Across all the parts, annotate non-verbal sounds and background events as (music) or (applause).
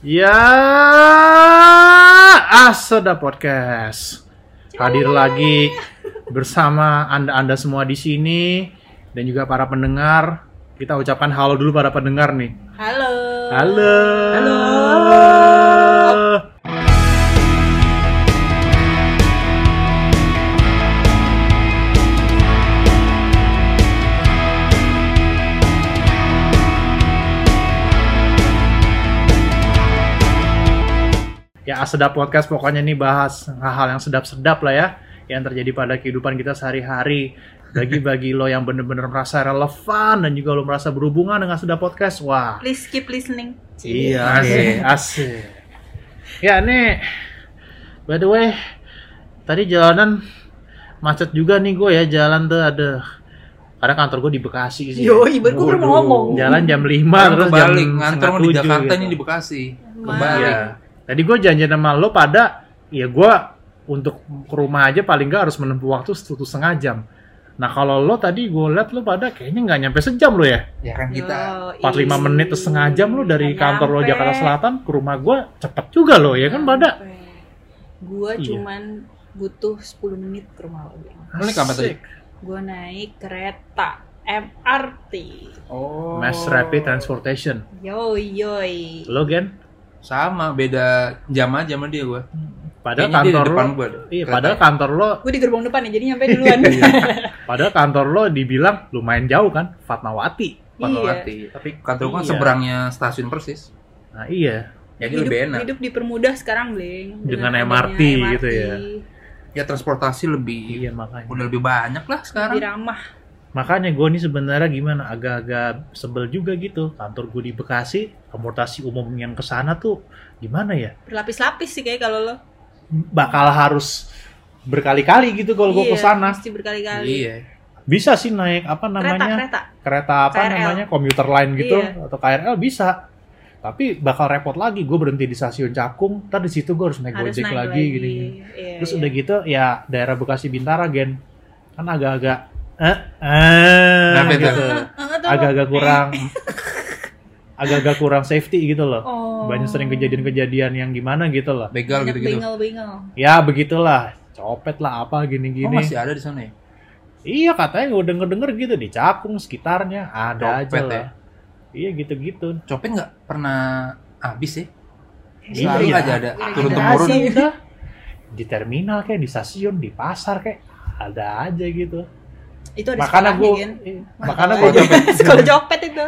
Ya, Aseda Podcast hadir lagi bersama anda-anda semua di sini dan juga para pendengar. Kita ucapkan halo dulu para pendengar nih. Halo. Halo. Halo. Aseda Podcast pokoknya nih bahas hal-hal yang sedap-sedap lah ya yang terjadi pada kehidupan kita sehari-hari. Bagi-bagi lo yang bener-bener merasa relevan dan juga lo merasa berhubungan dengan Aseda Podcast, wah Please keep listening. Iya, asik, asik. Ya, nih, by the way, tadi jalanan macet juga nih gue ya, jalan tuh ada karena kantor gue di Bekasi sih. Yo, ibarat gue baru Waduh, ngomong. Jalan jam 5 Orang terus jam setengah di tujuh Jakarta gitu. ini di Bekasi. Wah. Kebalik. Tadi gue janji sama lo pada, ya gue untuk ke rumah aja paling nggak harus menempuh waktu satu setengah jam. Nah kalau lo tadi gue liat lo pada kayaknya nggak nyampe sejam lo ya. Ya kan kita 45 menit atau setengah jam lo dari kantor lo. Jakarta Selatan ke rumah gue cepet juga lo ya kan pada. Gue Iya. cuman butuh 10 menit ke rumah lo. Lo naik apa tadi? Asik. Gue naik kereta MRT. Oh. Mass Rapid Transportation. Yoi yoi. Lo Gen? Sama, beda jam aja sama dia gua. Padahal Kayaknya kantor depan lo, gua iya, padahal kantor lo, Gue di gerbong depan ya, jadi nyampe duluan. (laughs) (laughs) padahal kantor lo dibilang lumayan jauh kan, Fatmawati. Fatmawati. Iya. Tapi kantor gua kan Iya. seberangnya stasiun persis. Nah iya, Jadi hidup, lebih enak. hidup dipermudah sekarang, Bling. Dengan adanya MRT gitu ya. Ya transportasi lebih iya makanya. udah lebih banyak lah sekarang. Lebih ramah. Makanya gue nih sebenarnya gimana agak-agak sebel juga gitu. Kantor gue di Bekasi, transportasi umum yang ke sana tuh gimana ya? Berlapis-lapis sih kayak kalau lo. Bakal harus berkali-kali gitu kalau gue Iya, ke sana. Mesti berkali-kali. Iya. Bisa sih naik apa Kereta, namanya? kereta. kereta apa KRL. namanya komuter line gitu Iya. atau KRL bisa tapi bakal repot lagi gue berhenti di stasiun Cakung ntar di situ gue harus naik Harus gojek naik lagi, gini Iya, terus iya. udah gitu ya daerah Bekasi Bintara gen kan agak-agak eh, eh Kenapa itu? gitu agak-agak kurang agak-agak kurang safety gitu loh Oh. banyak sering kejadian-kejadian yang gimana gitu loh Begal gitu-gitu. Bengal-bengal. ya begitulah copet lah apa Oh, gini-gini masih ada di sana ya? iya katanya gue denger-denger gitu di Cakung sekitarnya ada aja Copet lah ya? iya gitu-gitu Copet nggak pernah habis ya? Iya. Selalu aja ada Iya, turun temurun. udah di terminal kayak di stasiun di pasar kayak ada aja gitu Itu ada makanya gue sekolahnya, Gen. makanya gue. Sekolah copet itu.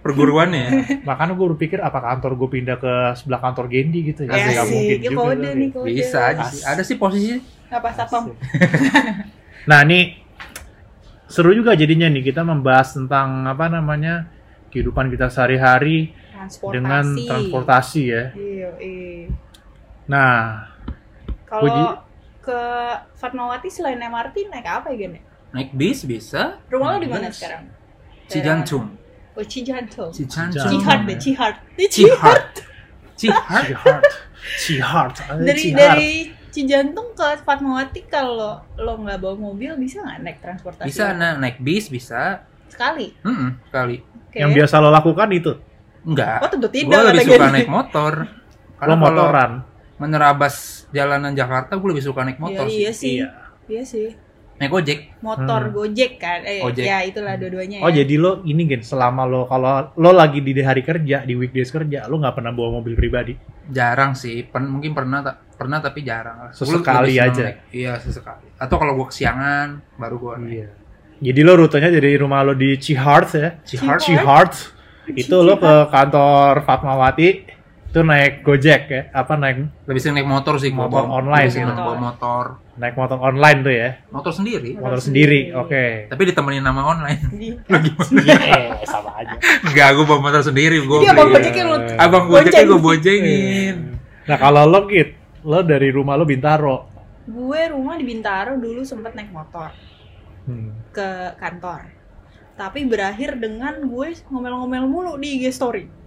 Perguruannya ya. makanya gue berpikir apa kantor gue pindah ke sebelah kantor Gendi gitu ya Asik. Nggak mungkin Asik, ya juga kode nih kode. Bisa aja sih. Ada sih posisi. Apa sapam? nah ini seru juga jadinya nih kita membahas tentang apa namanya kehidupan kita sehari-hari Transportasi. dengan transportasi ya Iya, iya. nah Kalau ke Fatmawati selain MRT naik apa ya, Gen? Ya? Naik bis bisa. Rumah lo di mana sekarang? Cijantung. Oh, Cijantung. Cijantung. Cihard deh, Cihard. Cihard. Cihard. (laughs) Cihard Cihard Dari Cihard. dari Cijantung ke Fatmawati kalau lo nggak bawa mobil bisa nggak naik transportasi? Bisa nah, naik bis bisa. Sekali. Hmm, sekali. Oke. yang biasa lo lakukan itu Oh Enggak. tentu Gue tidak. lebih kata suka naik motor. lo Karena kalau motoran menerabas jalanan Jakarta, gue lebih suka naik motor Iya, iya sih. sih. Iya sih. Naik ojek. Motor Hmm. Gojek kan. Eh, Ojek. ya itulah dua-duanya Oh ya. jadi lo ini gen selama lo kalau lo lagi di hari kerja di weekdays kerja lo nggak pernah bawa mobil pribadi Jarang sih. Pen- mungkin pernah tak pernah tapi jarang lah. Gua Sesekali aja. naik- Iya, sesekali. Atau kalau gue kesiangan baru gue naik. Iya. Jadi lo rutenya dari rumah lo di Cihard ya Cihard. Cihard itu lo ke kantor Fatmawati itu naik Gojek ya apa naik Lebih sering naik motor sih. Motor bawa- online sering gitu. bawa motor. naik motor online tuh ya Motor sendiri. Motor motor sendiri. sendiri oke Tapi ditemenin nama online. (laughs) Jadi, Iya, sama aja Enggak, gue bawa motor sendiri. Gua Jadi abang beli. Gojek yang lo Abang Gojeknya gue boncengin. nah kalau lo kit lo dari rumah lo Bintaro Gue rumah di Bintaro dulu sempat naik motor hmm. ke kantor. Tapi berakhir dengan gue ngomel-ngomel mulu di IG story.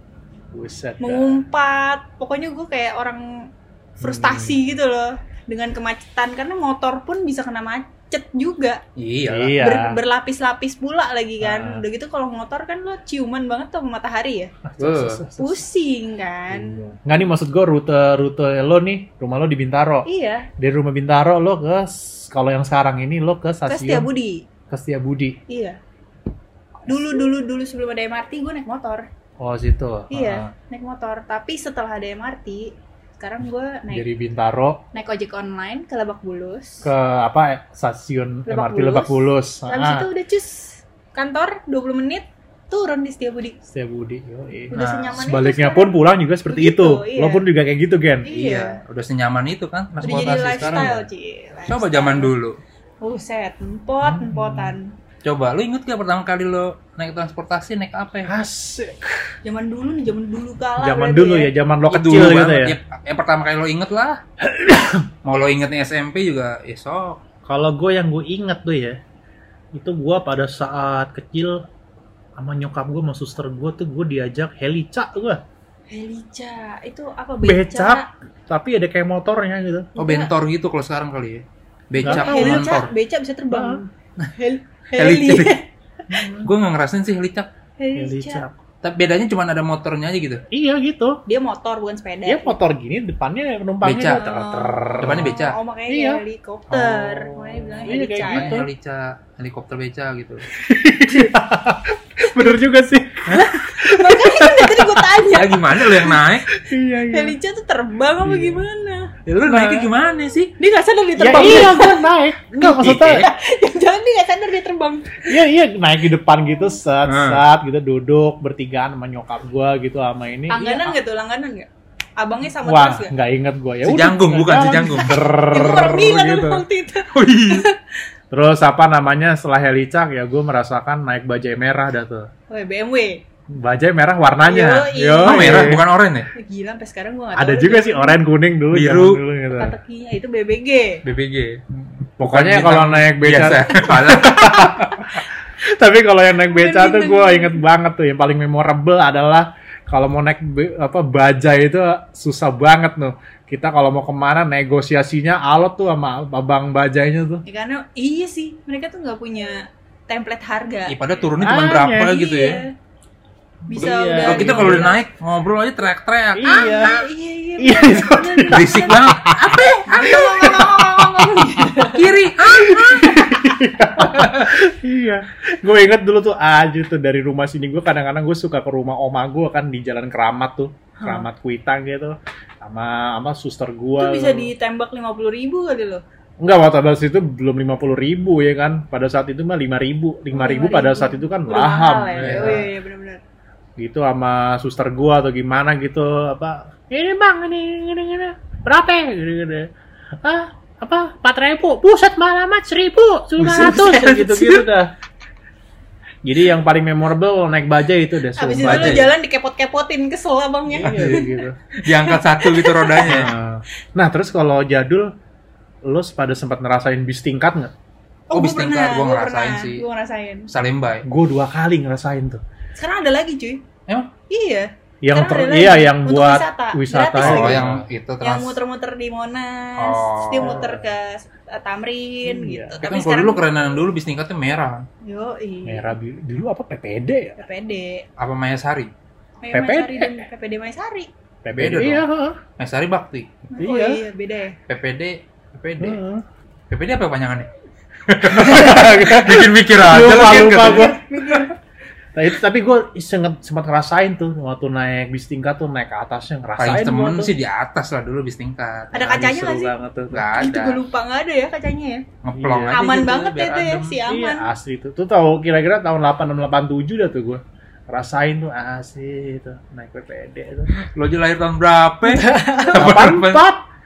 Buset dah. Mengumpat. Pokoknya gue kayak orang frustasi gitu loh dengan kemacetan karena motor pun bisa kena ma- cet juga Iya. Iya. Ber- berlapis-lapis pula lagi kan Ah. udah gitu kalau motor kan lo ciuman banget tuh sama matahari ya Wah. pusing kan Nggak nih maksud gue rute rute lo nih rumah lo di Bintaro. iya Dari rumah Bintaro lo ke kalau yang sekarang ini lo ke ke stasiun Setiabudi ke Setiabudi. iya dulu dulu dulu sebelum ada MRT gue naik motor Oh situ. iya Ah. naik motor tapi setelah ada MRT sekarang gue naik Dari Bintaro naik ojek online ke Lebak Bulus ke apa stasiun Lebak MRT Lebak Bulus. habis Ah, itu udah cus kantor 20 menit turun di Setiabudi Setiabudi. yoi. udah Nah, senyaman itu Sebaliknya sekarang. pun pulang juga seperti Begitu, itu. iya. Lo pun juga kayak gitu, Gen. Iya. Iya, udah senyaman itu kan udah jadi transportasi sekarang. lifestyle ya. Ci Coba zaman dulu. Buset, empot, Hmm. Coba lu inget gak pertama kali lo naik transportasi naik apa ya? Asik. Zaman dulu nih, zaman dulu kala. Zaman dulu ya, zaman lo Itu kecil dulu gitu ya. Ya, Yang pertama kali lo inget lah. (coughs) Mau lo ingetnya SMP juga, ya sok. Kalau gue yang gue inget tuh ya, itu gue pada saat kecil sama nyokap gue sama suster gue tuh gue diajak helica gue Helica, itu apa becak beca? tapi ada kayak motornya gitu Oh bentor gitu kalau sekarang kali ya. Becak bentor. Helica, beca bisa terbang. Hel Heli. (laughs) Gue nggak ngerasain sih helicak. Helica. helica Tapi bedanya cuma ada motornya aja gitu. iya gitu Dia motor bukan sepeda. ya motor gini depannya penumpangnya Beca. gitu. Ter- Depannya beca. Oh, makanya Iya. helikopter. Oh. Makanya bilang Iya, kayak helica. gitu. ya. Helica, helikopter beca gitu. (laughs) bener juga sih Makanya kan tadi gue tanya. Ya gimana lo yang naik? iya iya Helica tuh terbang apa Iya. gimana? Ya lu naiknya gimana sih? Dia nggak sadar dia ya terbang. iya (laughs) gue naik enggak maksudnya (laughs) Jangan dia nggak sadar dia terbang. iya iya naik di depan gitu set Hmm. set gitu duduk bertigaan sama nyokap gue gitu sama ini Langganan Iya. nggak tuh? Langganan nggak? Abangnya sama Wah, terus nggak? nggak inget gue ya. Si udah, Janggung, tinggal bukan si jalan. Janggung. Brrrr, Itu orang Milan gitu. waktu itu. (laughs) Oh iya. Terus apa namanya setelah helicak ya gue merasakan naik bajai merah dah tuh. Wah, BMW. Bajai merah warnanya. Yoi. Oh merah bukan oranye ya? Gila sampai sekarang gua nggak Ada tahu juga sih oranye kuning dulu Biru. dulu gitu. Teka-tekinya itu BBG. BBG. Pokoknya Bukan kalau naik beca, (laughs) (laughs) tapi kalau yang naik beca tuh gue inget banget tuh yang paling memorable adalah kalau mau naik apa bajai itu susah banget tuh. Kita kalau mau ke mana negosiasinya alot tuh sama abang bajainya tuh. Ya, karena iya sih, mereka tuh nggak punya template harga. Ih, padahal turunnya cuma Ah, berapa iya. gitu ya. Bisa Iya. udah. Kalau kita kalau udah naik ngobrol aja teriak-teriak. Iya. Ah, iya iya. Iya, bener, itu. bener, bener. Berisik banget. Kiri. Ah. iya gue inget dulu tuh aja tuh dari rumah sini gue kadang-kadang gue suka ke rumah oma gue kan di jalan keramat tuh keramat kuitang gitu sama sama suster gue Itu bisa ditembak lima puluh ribu kali lo. enggak waktu pada saat itu belum lima puluh ribu ya kan pada saat itu mah lima ribu lima ribu pada saat itu kan laham ya. ya. Oh iya, iya benar-benar. Gitu sama suster gue atau gimana gitu apa ini bang ini ini ini berapa ya gitu, gitu. ah apa empat ribu pusat malah amat seribu lima ratus Buset. gitu gitu dah jadi yang paling memorable naik bajai itu deh Abis itu aja. jalan dikepot-kepotin kesel abangnya. Iya, gitu. Diangkat satu gitu rodanya. (laughs) Nah, nah terus kalau jadul lo pada sempat ngerasain bis tingkat nggak? Oh, bis gua tingkat, gua gua ngerasain pernah, sih. Gua ngerasain. Salembai. Gue dua kali ngerasain tuh. Sekarang ada lagi cuy. Emang? Iya. Yang ter, Sekarang iya yang buat wisata. wisata. Gratis Oh, yang itu Yang trans. muter-muter di Monas, Oh. dia muter ke uh, Tamrin Hmm, gitu. iya. Tapi kan kalau dulu kerenan dulu bis tingkatnya merah. Yo, merah biru. Dulu apa PPD ya? PPD. Apa Mayasari? Maya PPD. Maisari dan PPD Maisari. PPD. Iya. heeh. Mayasari Bakti. Oh Iya. iya, beda ya. PPD. PPD. Heeh. PPD apa panjangannya? (laughs) (laughs) Bikin mikir aja lupa lagi lupa gitu. Nah, itu, tapi gue sempat sempat ngerasain tuh waktu naik bis tingkat tuh naik ke atasnya ngerasain Paling temen tuh. sih di atas lah dulu bis tingkat. Ada kacanya Seru nggak sih? banget tuh. Itu ada. gue lupa nggak ada ya kacanya ya. Ngeplong Iya. aja Aman gitu, banget itu ya, si Iya aman. asli tuh. Tuh tahu kira-kira tahun 86 87 dah tuh gue. Rasain tuh asli tuh naik PPD itu. Lo aja lahir tahun berapa? (laughs) 84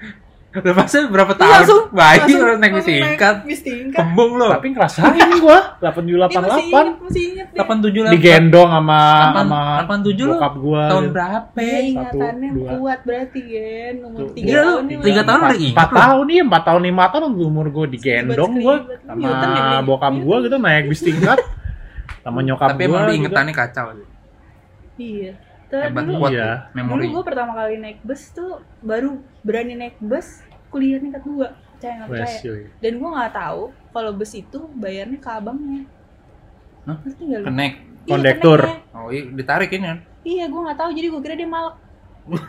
Udah masa berapa Iya, tahun? langsung Bayi langsung- orang naik langsung tingkat. Bis tingkat. Kembung lo. tapi ngerasain gua 87 Iya, masih 88 inget, masih inget deh. 87 lah. digendong sama sama 87 lu bokap gua Tahun gitu. berapa? Satu, ingatannya kuat berarti Gen umur Tuh. tiga Iya, lu tahun nih tiga Bang. tahun udah Empat- ingat empat lu. tahun iya empat tahun lima tahun umur gue digendong sekelibat. sama ya, bokap gue gitu naik bis tingkat sama nyokap Tapi gue emang gitu. diingetannya kacau sih. Iya. Hebat dulu, kuat Iya. tuh dulu memori. gue pertama kali naik bus tuh baru berani naik bus kuliah tingkat dua. Percaya nggak percaya? Dan gue nggak tahu kalau bus itu bayarnya ke abangnya. Hah? Ngerti nggak lu? Kenek. Iya, Kondektur. Oh iya, ditarik ini kan. Iya, gue nggak tahu jadi gue kira dia malak. Gue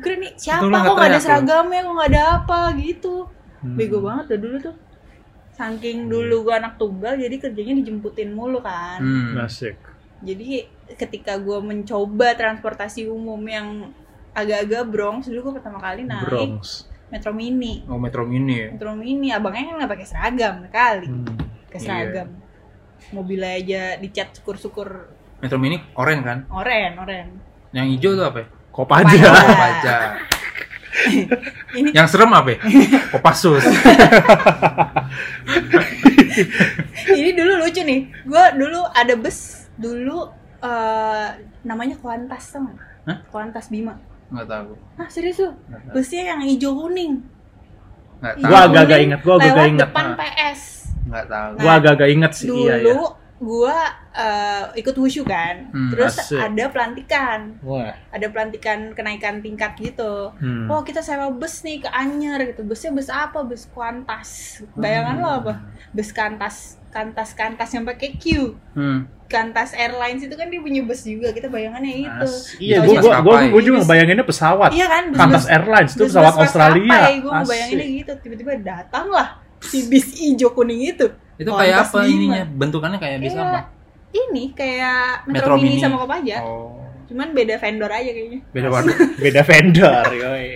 kira nih siapa kok nggak ada seragamnya, kok nggak ada apa gitu. Hmm. Bego banget dah dulu tuh. Saking dulu gue anak tunggal jadi kerjanya dijemputin mulu kan. Hmm. Asik. Jadi ketika gue mencoba transportasi umum yang agak-agak Bronx dulu gue pertama kali naik Bronx. Metro Mini. Oh Metro Mini ya. Metro Mini abangnya kan nggak pakai seragam kali, Hmm. ke Iya. seragam. Mobilnya aja dicat syukur-syukur Metro Mini oren kan. oren, oren. Yang hijau tuh apa? ya? Kopaja. Kopaja. Baca. (laughs) Ini Yang serem apa? ya? (laughs) Kopassus. ini dulu lucu nih. Gue dulu ada bus dulu eh, namanya Kuantas tau nggak? Hah? Kuantas Bima. Nggak tahu. Hah serius lu? Busnya yang hijau kuning. Nggak tahu. Gua agak-agak kuning, ingat, gua agak-agak lewat ingat. depan Ah. PS. Nggak tahu. Gua agak-agak inget sih, Dulu iya ya. Gua eh, ikut wushu kan. Hmm, Terus asik. ada pelantikan. Wah. Ada pelantikan kenaikan tingkat gitu. Hmm. Oh kita sewa bus nih ke Anyer gitu. Busnya bus apa? Bus Kuantas. Bayangan lo apa? Bus Kantas, Kantas, Kantas yang pakai Q. Hmm. Kantas Airlines itu kan dia punya bus juga. Kita bayangannya itu. As- Iya, gua gua gua, gua juga Bus- bayanginnya pesawat. Iya kan? Kantas Airlines itu pesawat Australia. Gue Asik. bayanginnya gitu. Tiba-tiba datanglah si bis hijau kuning itu. Itu kayak apa ininya? Bentukannya kayak bis Kayak apa? Ini kayak Metro Metro, Mini, Mini. sama Kopaja. Oh. Cuman beda vendor aja kayaknya. Beda warna. (laughs) Beda vendor, yoi.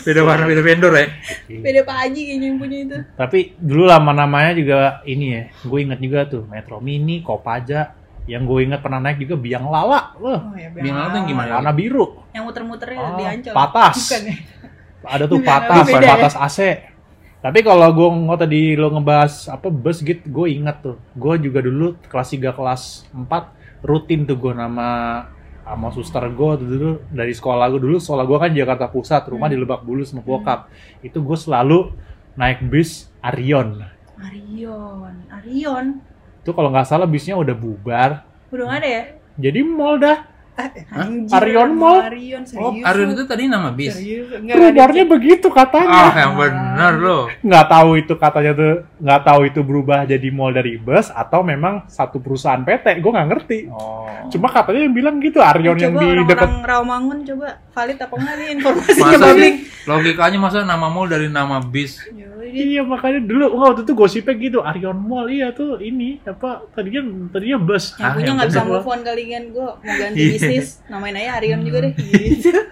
beda warna, beda vendor ya. Beda Pak Haji kayaknya yang punya itu. Tapi dulu nama-namanya juga ini ya. Gue inget juga tuh Metro Mini, Kopaja. Yang gue inget pernah naik juga Biang Lala. Wah, Oh ya, Biang Lala tuh yang gimana? warna biru. Yang muter-muternya Oh, di Ancol. patas. Bukan ya? Ada tuh Biang Lala patas, ya? patas AC. Tapi kalau gue nggak tadi lo ngebahas apa bus gitu, gue inget tuh. Gue juga dulu kelas 3 kelas 4 rutin tuh gue nama sama suster gue tuh dulu dari sekolah gue dulu sekolah gue kan Jakarta Pusat rumah Hmm. di Lebak Bulus sama bokap itu gue selalu naik bis Arion Arion, Arion. itu kalau nggak salah bisnya udah bubar Udah nggak ada ya? jadi mall dah Anjir, Arion Mall? Arion, Oh, serius. Arion lu? itu tadi nama bis. Nggak Rubarnya begitu Ah, katanya yang benar loh. nggak tahu itu katanya tuh nggak tahu itu berubah jadi mall dari bus atau memang satu perusahaan PT gue nggak ngerti Oh. cuma katanya yang bilang gitu Arion yang coba di orang-orang dekat Rawamangun coba valid apa enggak nih informasinya Masa sih? Logikanya masa nama mall dari nama bis? Yaudah, iya makanya dulu waktu itu gosipnya gitu Arion Mall iya tuh ini apa tadinya tadinya bus Yang Ah, punya yang nggak bisa move on kali kan gue mau ganti Iya. bisnis namain aja Arion juga deh gitu. (laughs)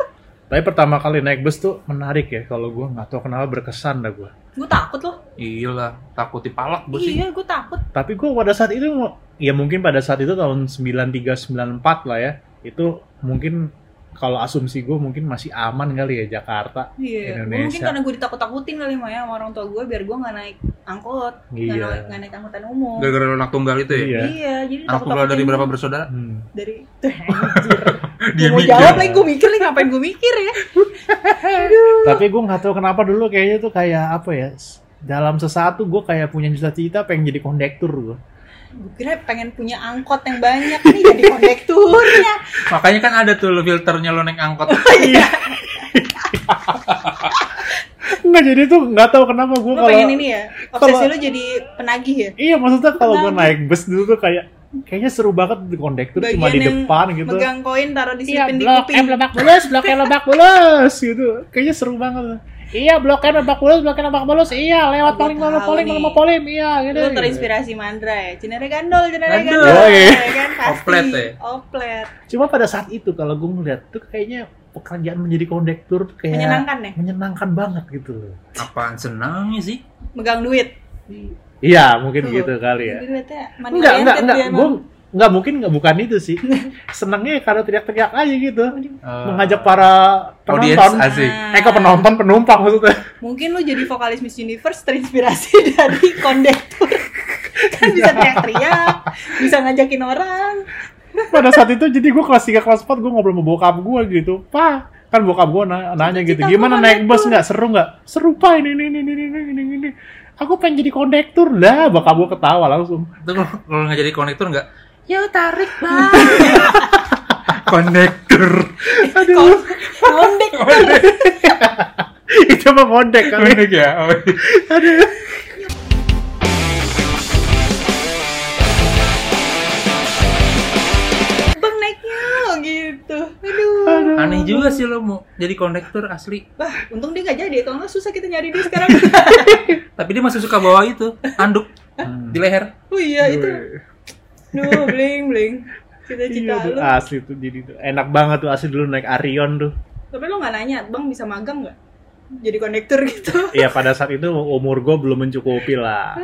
tapi pertama kali naik bus tuh menarik ya kalau gue nggak tahu kenapa berkesan dah gue gue takut loh Iya lah, takut dipalak sih. iya gue takut tapi gue pada saat itu ya mungkin pada saat itu tahun 93 94 lah ya itu mungkin kalau asumsi gue mungkin masih aman kali ya Jakarta iya Gua Indonesia. mungkin karena gue ditakut-takutin kali mah ya sama orang tua gue biar gue nggak naik angkot nggak Iya. naik, nggak naik angkutan umum Gara-gara anak tunggal itu ya? Iya. iya jadi Anak tunggal dari berapa bersaudara? Hmm. dari anjir (laughs) Dia mau mikir. jawab lagi gue mikir nih ngapain gue mikir ya (laughs) Tapi gue nggak tahu kenapa dulu kayaknya tuh kayak apa ya? Dalam sesuatu gue kayak punya cita-cita pengen jadi kondektur gue. Gue kira pengen punya angkot yang banyak nih jadi kondekturnya Makanya kan ada tuh lo filternya lo naik angkot. (laughs) Iya. Nggak jadi tuh nggak tahu kenapa gue kalau pengen ini ya obsesi kalau- lu jadi penagih ya iya maksudnya kalau gue naik bus dulu tuh kayak kayaknya seru banget di kondektur cuma di Bagian yang depan gitu. megang koin taruh Iya, diselipin di blok kuping M lebak bulus, blok M lebak bulus gitu. Kayaknya seru banget. Iya, blok M lebak bulus, blok M lebak bulus. Iya, lewat paling mau paling mau polim. Iya, gitu. lu terinspirasi Mandra ya Cinere Gandol Cinere Gandol. Gandol Oh, iya. ya kan pasti (laughs) Oplet ya? oplet Cuma pada saat itu kalau gue ngeliat tuh kayaknya pekerjaan menjadi kondektur tuh kayak menyenangkan ya menyenangkan banget gitu loh. Apaan senangnya sih? megang duit Iya, mungkin Tuh. gitu kali ya. Enggak, enggak, enggak. Gue enggak mungkin enggak bukan itu sih. (laughs) Senangnya karena teriak-teriak aja gitu. Eh, Mengajak para audiens penonton. asik. Eh, kok penonton penumpang maksudnya. mungkin lu jadi vokalis Miss Universe terinspirasi (laughs) dari kondektur kan bisa teriak-teriak bisa ngajakin orang pada saat itu jadi gue kelas 3 kelas 4 gue ngobrol sama bokap gue gitu pak kan bokap gue na- nanya gitu gimana gua naik bus kondektur." nggak seru nggak seru pak ini ini ini ini ini ini ini aku pengen jadi kondektur lah bokap gue ketawa langsung Itu kalau nggak jadi konektor nggak? yo tarik bang (laughs) konektor. Aduh. Kondek. (laughs) Itu mah kondek kan? Kondek ya? Oh, iya. Aduh. Bang naiknya oh, gitu. Aduh. aduh aneh juga sih lo mau jadi konektor asli. Wah untung dia nggak jadi kalau nggak susah kita nyari dia sekarang. (laughs) Tapi dia masih suka bawa itu anduk hmm. di leher. Oh iya Duh. itu. Iya. Duh, bling bling. Cita-cita Iya lu. asli tuh jadi tuh. enak banget tuh asli dulu naik Arion tuh. Tapi lo nggak nanya, bang bisa magang nggak? Jadi kondektur gitu. (laughs) Iya pada saat itu umur gue belum mencukupi lah.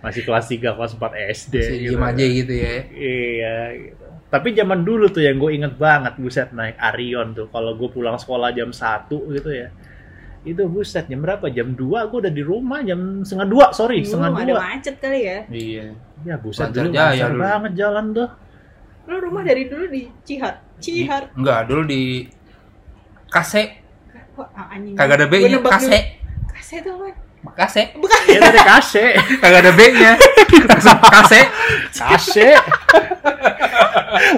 Masih kelas 3, kelas 4 SD. Masih gitu. diem aja gitu ya. Iya gitu. Tapi zaman dulu tuh yang gue inget banget buset naik Arion tuh. Kalau gue pulang sekolah jam 1 gitu ya. Itu buset jam berapa? Jam 2 gue udah di rumah jam setengah dua sorry setengah ada dua. macet kali ya. Iya. Ya buset Banjar dulu Jaya lancar dulu. banget jalan tuh. Lo rumah dari dulu di Cihar. Cihar. Enggak, dulu di Kase, ah, anjing. kagak ada B-nya, Kase. dulu. Kase itu apa? Kase, Bukan. Ya dari kase. (laughs) kagak ada B-nya. Kase. Kase. (laughs)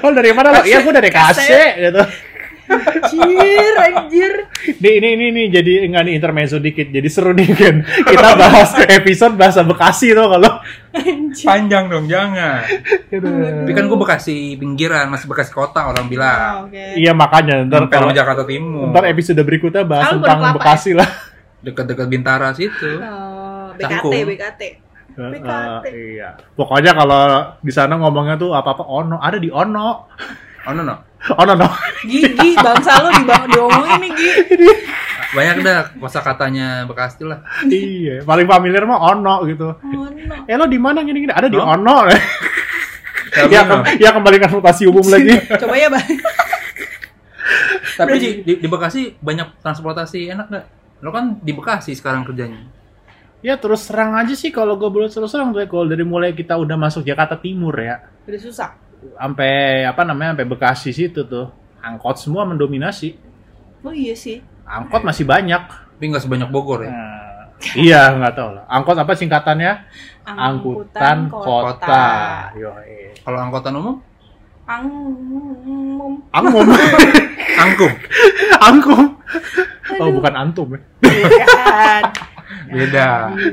Oh dari mana lo? Iya gue dari kase gitu. Anjir, anjir. Nih ini ini nih jadi enggak nih intermezzo dikit. Jadi seru nih kan. Kita bahas episode bahasa Bekasi tuh kalau. Anjir. Panjang dong, jangan. Tapi kan gue Bekasi pinggiran, masih Bekasi kota orang bilang. Oh, Oke. Iya makanya ntar kalau Jakarta Timur. ntar episode berikutnya bahas Ah, tentang Bekasi lah. Dekat-dekat Bintara situ. Oh, Cangkum. BKT, BKT. Eh, BKT. eh, iya. Pokoknya kalau di sana ngomongnya tuh apa-apa ono, ada di ono. Oh no no. Ono no. Gigi, bangsa lu di diomongin nih, Gi. (laughs) Banyak dah kosa katanya Bekasi lah. iya, paling familiar mah ono gitu. Oh, no. Eh lo di mana gini-gini? Ada di ono. (laughs) Ya, ke- ya kembali ke transportasi umum lagi. (laughs) Coba ya, Bang. tapi di, di, di Bekasi banyak transportasi enak nggak? Lo kan di Bekasi sekarang kerjanya. Ya terus terang aja sih kalau gue boleh terus terang ya, kalau dari mulai kita udah masuk Jakarta Timur ya, Udah susah. Sampai apa namanya sampai Bekasi situ tuh, angkot semua mendominasi. Oh iya sih. Angkot masih banyak. Tapi nggak sebanyak Bogor ya. Nah, iya nggak tahu lah. Angkot apa singkatannya? Angkutan kota. Yoi. Kalau angkutan umum, Angmum. (laughs) Angkum. angkum. Angkum. Oh bukan antum ya. Bukan. Beda.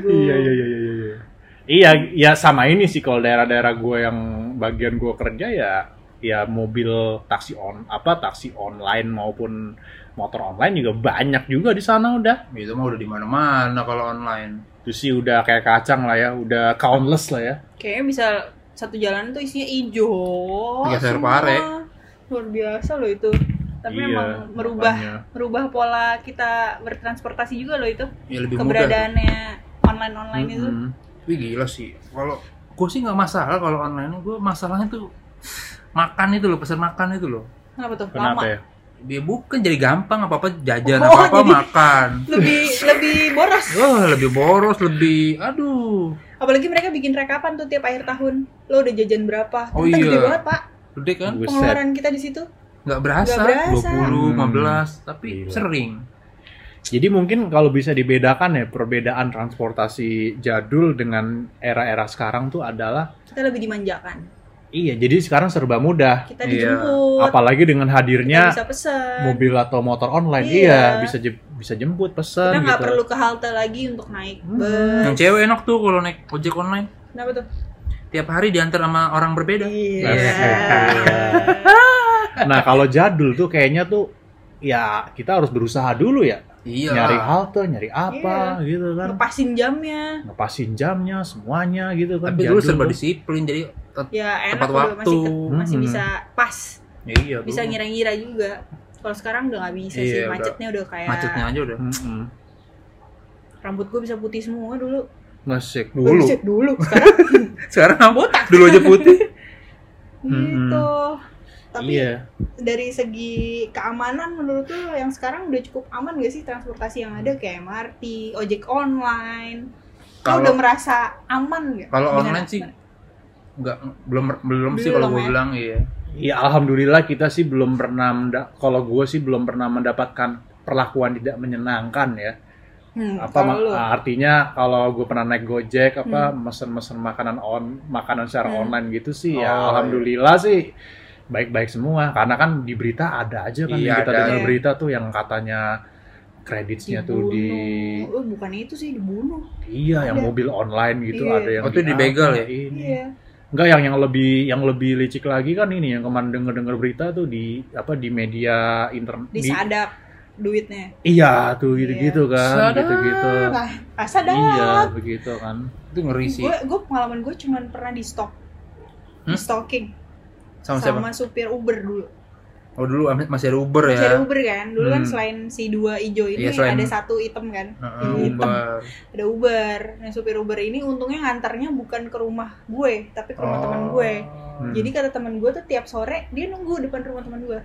Iya iya iya iya iya. Ya sama ini sih kalau daerah-daerah gue yang bagian gue kerja ya ya mobil taksi on apa taksi online maupun motor online juga banyak juga di sana udah. Itu mah udah di mana-mana kalau online. Itu sih udah kayak kacang lah ya, udah countless lah ya. Kayaknya bisa satu jalan tuh isinya hijau. Semua. pare. Luar biasa loh itu. Tapi Iya, memang merubah makanya. merubah pola kita bertransportasi juga loh itu. Ya lebih mudah. Keberadaannya online-online itu. Tapi gila sih. Kalau gue sih nggak masalah kalau online. Gue masalahnya tuh makan itu loh, pesan makan itu loh. Kenapa tuh? Kenapa Lama. ya? Dia bukan jadi gampang apa-apa jajan, Oh, apa-apa jadi- makan. Lebih lebih boros. Wah, lebih boros, lebih aduh. Apalagi mereka bikin rekapan tuh tiap akhir tahun. Lo udah jajan berapa? Oh gede iya. banget, Pak. Gede kan? Pengeluaran kita di situ. Nggak berasa, Nggak berasa. 20, Hmm. 15, tapi Gila. sering. Jadi mungkin kalau bisa dibedakan ya perbedaan transportasi jadul dengan era-era sekarang tuh adalah Kita lebih dimanjakan. iya, jadi sekarang serba mudah. Kita Iya. dijemput. Apalagi dengan kita hadirnya bisa pesen. mobil atau motor online, Iya. iya, bisa je- bisa jemput kita pesan nggak gitu. perlu ke halte lagi untuk naik Hmm. bus. Yang cewek enak tuh kalau naik ojek online. Kenapa tuh? Tiap hari diantar sama orang berbeda. Iya. (laughs) Nah kalau jadul tuh kayaknya tuh ya kita harus berusaha dulu ya, Iya. nyari halte, nyari apa gitu kan, Lepasin jamnya. ngepasin jamnya semuanya gitu kan. Tapi dulu serba disiplin jadi Ya enak Tepat udah waktu. masih ke- masih Hmm. bisa pas, iya bisa dulu. ngira-ngira juga. Kalau sekarang udah nggak bisa sih, Iya, udah. macetnya udah kayak macetnya aja udah. Mm-mm. rambut gue bisa putih semua dulu. Ngesek Oh, dulu. buset, dulu. (laughs) Sekarang Sekarang botak. dulu aja putih. (laughs) gitu. Tapi Iya. dari segi keamanan menurut lu yang sekarang udah cukup aman gak sih transportasi yang ada kayak MRT, ojek online? Kalau- udah merasa aman gak? Kalau online sih Enggak belum belum sih Belum kalau gue ya? bilang iya. Ya alhamdulillah kita sih belum pernah kalau gue sih belum pernah mendapatkan perlakuan tidak menyenangkan ya. Hmm, Apa kalau ma- lu? artinya kalau gue pernah naik Gojek apa mesen-mesen makanan on makanan secara Hmm. online gitu sih ya Oh, alhamdulillah sih baik-baik semua karena kan di berita ada aja kan Iya, yang kita ada. dengar Iya. berita tuh yang katanya kreditnya tuh di Oh, bukan itu sih dibunuh. iya yang Ada. mobil online gitu Iya. ada yang Oh, itu di dibegal ya? ini. Iya. Enggak yang yang lebih yang lebih licik lagi kan ini yang kemarin denger dengar berita tuh di apa di media internet Disadap duitnya. iya tuh gitu-gitu kan Sadap. gitu-gitu ah, sadap. iya begitu kan Itu ngeri sih. Gue gue pengalaman gue cuman pernah di stok. Di Hmm? stalking Sama sama, siapa? supir Uber dulu. Oh dulu masih ada Uber ya. Masih ada Uber kan? Dulu kan Hmm. selain si dua ijo ini Iya, selain- ada satu item kan? Heeh, Ini hitam. Uber. (laughs) Ada Uber. Nah, supir Uber ini untungnya ngantarnya bukan ke rumah gue, tapi ke rumah Oh. teman gue. Hmm. Jadi kata teman gue tuh tiap sore dia nunggu depan rumah teman gue.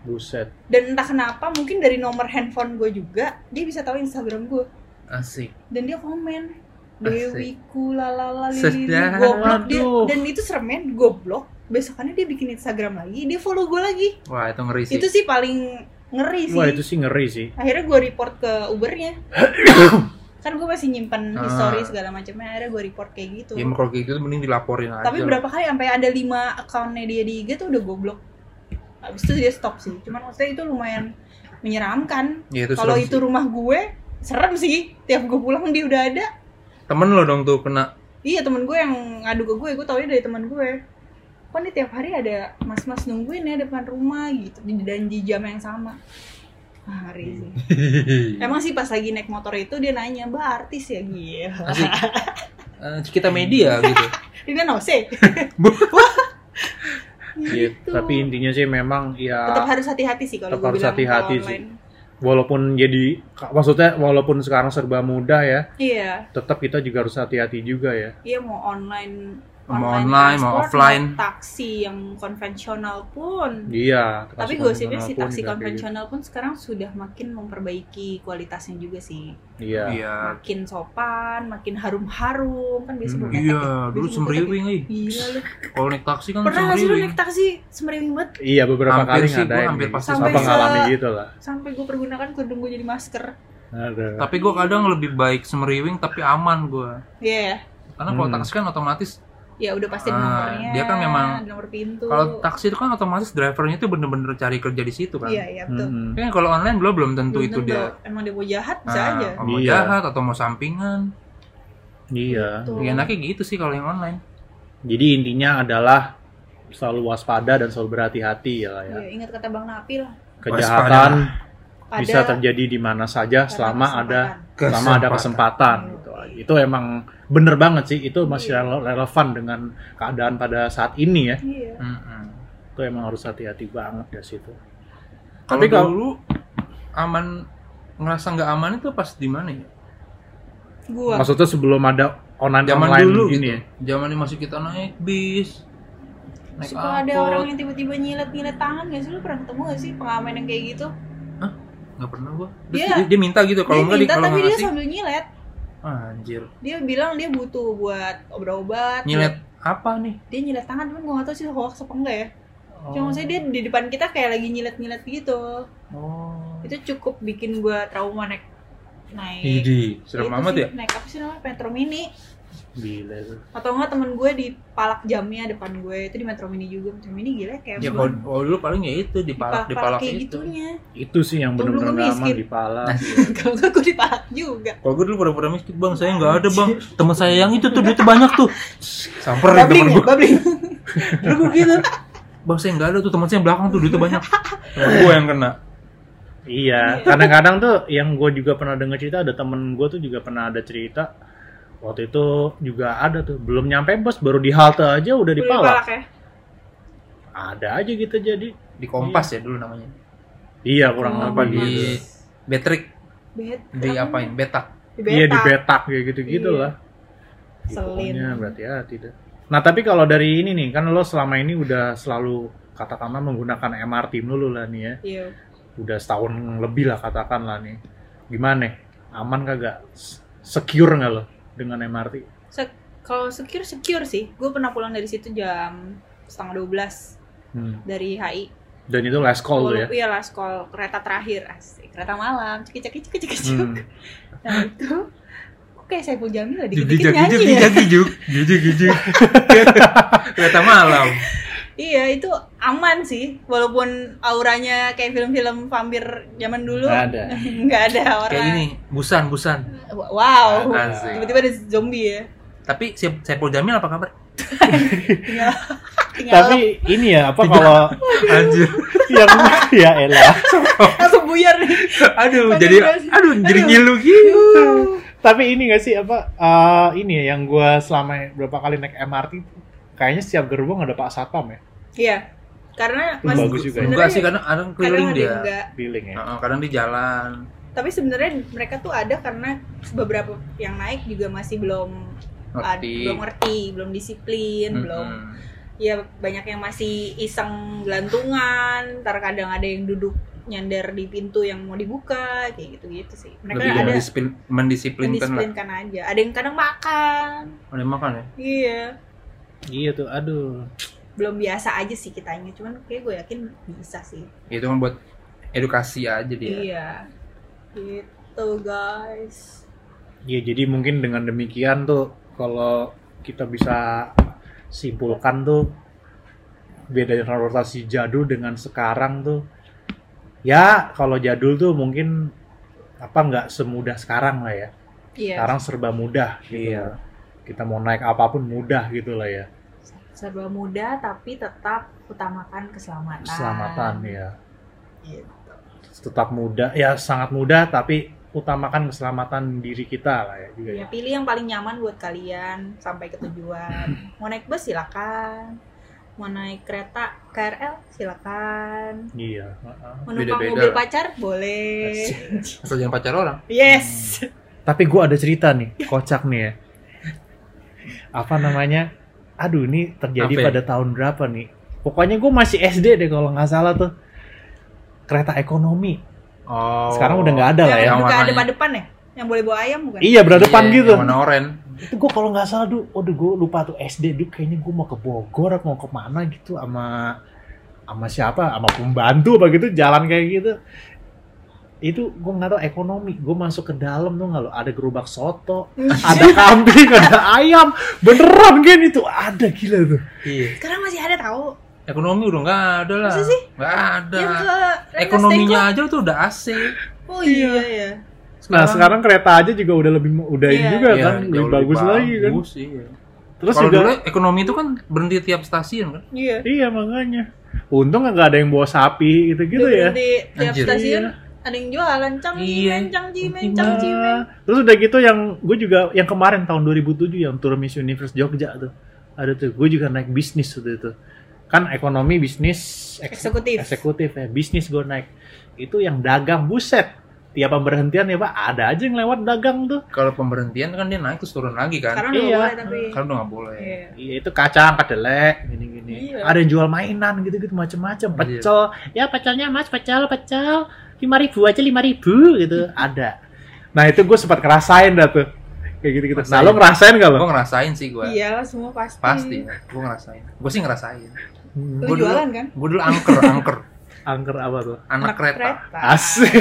buset Dan entah kenapa mungkin dari nomor handphone gue juga dia bisa tahu Instagram gue. Asik. Dan dia komen. Dewiku lalala lili goblok dia dan itu seremnya goblok besokannya dia bikin Instagram lagi dia follow gue lagi. Wah, itu ngeri sih. itu sih paling ngeri sih. Wah itu sih ngeri sih. Akhirnya gue report ke Ubernya. (coughs) Kan gue masih nyimpen Ah. history segala macamnya akhirnya gue report kayak gitu. Ya kalau kayak gitu mending dilaporin aja. tapi berapa kali sampai ada lima accountnya dia di IG tuh udah goblok. Habis itu dia stop sih. Cuman maksudnya itu lumayan menyeramkan. Ya, itu kalau itu sih. rumah gue serem sih. Tiap gue pulang dia udah ada. Temen lo dong tuh kena. iya temen gue yang ngadu ke gue. Gue tau dari temen gue kok nih tiap hari ada mas-mas nungguin ya depan rumah gitu dan di jam yang sama Ah, ngeri sih (laughs) emang sih pas lagi naik motor itu dia nanya mbak artis ya gila Asik. (laughs) Eh, kita media gitu. (laughs) ini nose Iya, Gitu. tapi intinya sih memang ya tetap harus hati-hati sih kalau Tetap harus hati-hati sih. online. walaupun jadi maksudnya walaupun sekarang serba mudah ya iya tetap kita juga harus hati-hati juga ya iya mau online Mau online, mau offline. taksi yang konvensional pun iya tapi taksi gosipnya si pun taksi kayak konvensional pun sekarang sudah makin memperbaiki kualitasnya juga sih gitu. iya Iya. makin sopan, makin harum-harum kan biasa Hmm. Iya, ya. dulu semriwing berketek nih. ya. Lu. Kalau naik taksi kan Pernah nggak sih lu naik taksi semriwing banget iya beberapa Hampir kali sih, gua ngadain hampir gitu. pasti Sampai ngalami se- gitu lah sampai gue pergunakan kerudung gue jadi masker. Ada. Tapi gua kadang lebih baik semriwing tapi aman gua. Iya ya. Karena kalau Hmm. taksi kan otomatis Ya udah pasti Ah, nomornya. dia kan memang- nomor pintu. kalau taksi itu kan otomatis drivernya itu bener-bener cari kerja di situ kan. Iya, iya betul. Mm-mm. Kan kalau online belum belum tentu Belum itu tentu. dia. Emang dia mau jahat bisa Ah, aja. mau Iya. jahat atau mau sampingan. iya Tuh. Ya enaknya gitu sih kalau yang online. jadi intinya adalah selalu waspada dan selalu berhati-hati ya lah ya Iya, ingat kata Bang Napil. kejahatan Ada bisa terjadi di mana saja karena selama ada kesempatan. selama ada kesempatan gitu itu emang bener banget sih itu masih Iya. rele- relevan dengan keadaan pada saat ini ya Iya. Mm-mm. itu emang harus hati-hati banget ya situ Kalau Tapi kalau- dulu aman ngerasa nggak aman itu pas di mana ya? Gua. maksudnya sebelum ada online Zaman online dulu gini gitu. ya Zaman masih kita naik bis. Naik Suka ada orang yang tiba-tiba nyilet-nyilet tangan gak sih? Lu pernah ketemu gak sih pengamen yang kayak gitu? nggak pernah gua. Terus Iya. dia, dia minta gitu kalau dia nggak di minta kalau tapi nggak dia ngasih. sambil nyilet. Anjir. Dia bilang dia butuh buat obat-obat. Nyilet apa nih? Dia nyilet tangan, cuman gue gak tau sih hoax apa enggak ya. Oh. Cuma maksudnya dia di depan kita kayak lagi nyilet-nyilet gitu. Oh. Itu cukup bikin gue trauma naik naik. Idi, serem amat ya? Naik apa sih namanya? Metro Mini. Gila tuh Atau enggak temen gue di palak jamnya depan gue. Itu di Metro Mini juga. Metro Mini gila kayak Ya gue. kalau kalau dulu paling ya itu di palak di palak kayak itu. gitunya. itu sih yang aman miskin. di pala (laughs) Kalau enggak gue dipalak juga. Kalau gue dulu pura-pura miskin bang, saya nggak ada bang. Teman saya yang itu tuh duitnya banyak tuh. (laughs) Samperin Babling temen ya, gue. babling. (laughs) Dulu gue gitu. Bang saya nggak ada tuh teman saya yang belakang tuh duitnya banyak. gue yang kena. Iya, kadang-kadang tuh yang gue juga pernah denger cerita ada temen gue tuh juga pernah ada cerita waktu itu juga ada tuh belum nyampe bos baru di halte aja udah dipalak. dipalak ya. Ada aja gitu jadi. Di kompas ya dulu namanya. Iya kurang Oh, apa Apa di gitu. betrik Bet. di apain betak. Di Iya di betak. kayak gitu-gitu Iya. lah. Ya, Selin. pokoknya berhati-hati dah. Nah tapi kalau dari ini nih kan lo selama ini udah selalu katakanlah menggunakan MRT dulu lah nih ya. Iya. Udah setahun lebih lah katakanlah nih. Gimana? Aman kagak? Secure nggak lo dengan MRT? Se- kalau secure secure sih. Gue pernah pulang dari situ jam setengah 12 Hmm. dari HI. Dan itu last call tuh ya? Iya lah sekolah kereta terakhir asik. Kereta malam. Cekik cekik cekik cekik. Hmm. (laughs) Nah itu Oke, saya pun Jamil dikit-dikit nyanyi ya. jujur jujur jujur. (laughs) Kereta malam. Iya, itu aman sih. Walaupun auranya kayak film-film vampir zaman dulu. Nggak ada. (laughs) Nggak ada orang. Kayak ini, busan busan. Wow. Asik. Tiba-tiba ada zombie ya. Tapi si Saipul Jamil apa kabar? tinggal (laughs) tinggal Tapi ini ya apa kalau Anjir. (laughs) yang ya elah. langsung buyar nih Aduh, jadi gas. aduh jadi Aduh. ngilu gitu. Tapi ini gak sih apa eh, ini ya yang gue selama berapa kali naik MRT kayaknya setiap gerbong ada Pak Satpam ya iya karena Itu mas bagus juga ya. Enggak sih kadang kadang keliling ada dia. enggak feeling ya. Heeh, kadang di jalan. tapi sebenarnya mereka tuh ada karena beberapa yang naik juga masih belum ad- Ngerti. belum ngerti belum disiplin Mm-mm. belum ya banyak yang masih iseng gelantungan ntar kadang ada yang duduk nyender di pintu yang mau dibuka kayak gitu gitu sih mereka Lebih ada mendisiplin, mendisiplinkan lah. mendisiplinkan aja ada yang kadang makan Ada yang makan ya? iya Iya tuh, aduh. Belum biasa aja sih kitanya cuman kayak gue yakin bisa sih Itu kan buat edukasi aja dia. iya gitu guys Iya, jadi mungkin dengan demikian tuh kalau kita bisa simpulkan tuh beda transportasi jadul dengan sekarang tuh ya kalau jadul tuh mungkin apa nggak semudah sekarang lah ya. iya Sekarang serba mudah gitu. Iya. Kita mau naik apa pun mudah gitu lah ya. Serba mudah tapi tetap utamakan keselamatan Keselamatan ya. Gitu. Tetap mudah, ya sangat mudah tapi utamakan keselamatan diri kita lah ya juga ya. ya pilih yang paling nyaman buat kalian sampai ke tujuan (clears throat) mau naik bus silakan mau naik kereta KRL silakan Iya. heeh. mau numpang Beda-beda mobil lah. pacar boleh (laughs) Asal jangan pacar orang. yes Tapi gue ada cerita nih, kocak nih ya. (laughs) Apa namanya? Aduh, ini terjadi Apa ya? pada tahun berapa nih? Pokoknya gue masih SD deh kalau nggak salah tuh. Kereta ekonomi. Oh. Sekarang udah nggak ada lah ya. yang buka warnanya- depan-depan ya yang boleh bawa ayam bukan Iya, berdepan Iya, gitu. Yang warna oranye. Itu gue kalau nggak salah tuh, aduh gue lupa tuh SD dulu kayaknya gue mau ke Bogor, apa mau ke mana gitu sama sama siapa, sama pembantu apa gitu jalan kayak gitu. Itu gue nggak tahu ekonomi. Gue masuk ke dalam tuh nggak lo ada gerobak soto, ada (laughs) kambing, ada ayam, beneran kan itu ada gila tuh. Iya. sekarang masih ada tahu Ekonomi udah nggak ada lah. Masa sih? Nggak ada. yang ke Ekonominya aja tuh udah AC. oh iya ya Nah sekarang kereta aja juga udah lebih udah ini Iya. juga Iya, kan lebih bagus lagi kan. bagus, iya. Terus Kalau juga dulu ekonomi itu kan berhenti tiap stasiun kan? iya iya makanya. Untung nggak ada yang bawa sapi gitu-gitu ya. di tiap Anjir. stasiun Iya. Ada yang jualan cang Iya. cimen cang cimen cang cimen terus udah gitu yang gue juga yang kemarin tahun 2007 yang tur Miss Universe Jogja tuh ada tuh gue juga naik bisnis waktu itu kan ekonomi bisnis eks- Eksekutif. eksekutif ya bisnis gue naik itu yang dagang buset tiap pemberhentian ya pak ada aja yang lewat dagang tuh Kalau pemberhentian kan dia naik terus turun lagi kan? sekarang udah nggak Iya. boleh tapi Sekarang udah nggak boleh. Iya. Iya itu kacang, kedelai, gini-gini. Iya. Ada yang jual mainan gitu-gitu macam-macam. Iya. Pecel, ya pecelnya mas, pecel, pecel, lima ribu aja lima ribu gitu. Ada. Nah itu gue sempat ngerasain dah tuh. Kayak gitu-gitu. Nah Rasain. lo ngerasain gak lo? Gue ngerasain sih gue. iya semua pasti Pasti. Gue ngerasain. Gue sih ngerasain. Hmm. Gua dulu- jualan kan Gue dulu angker, angker. Angker apa tuh? Anak kereta. Asik.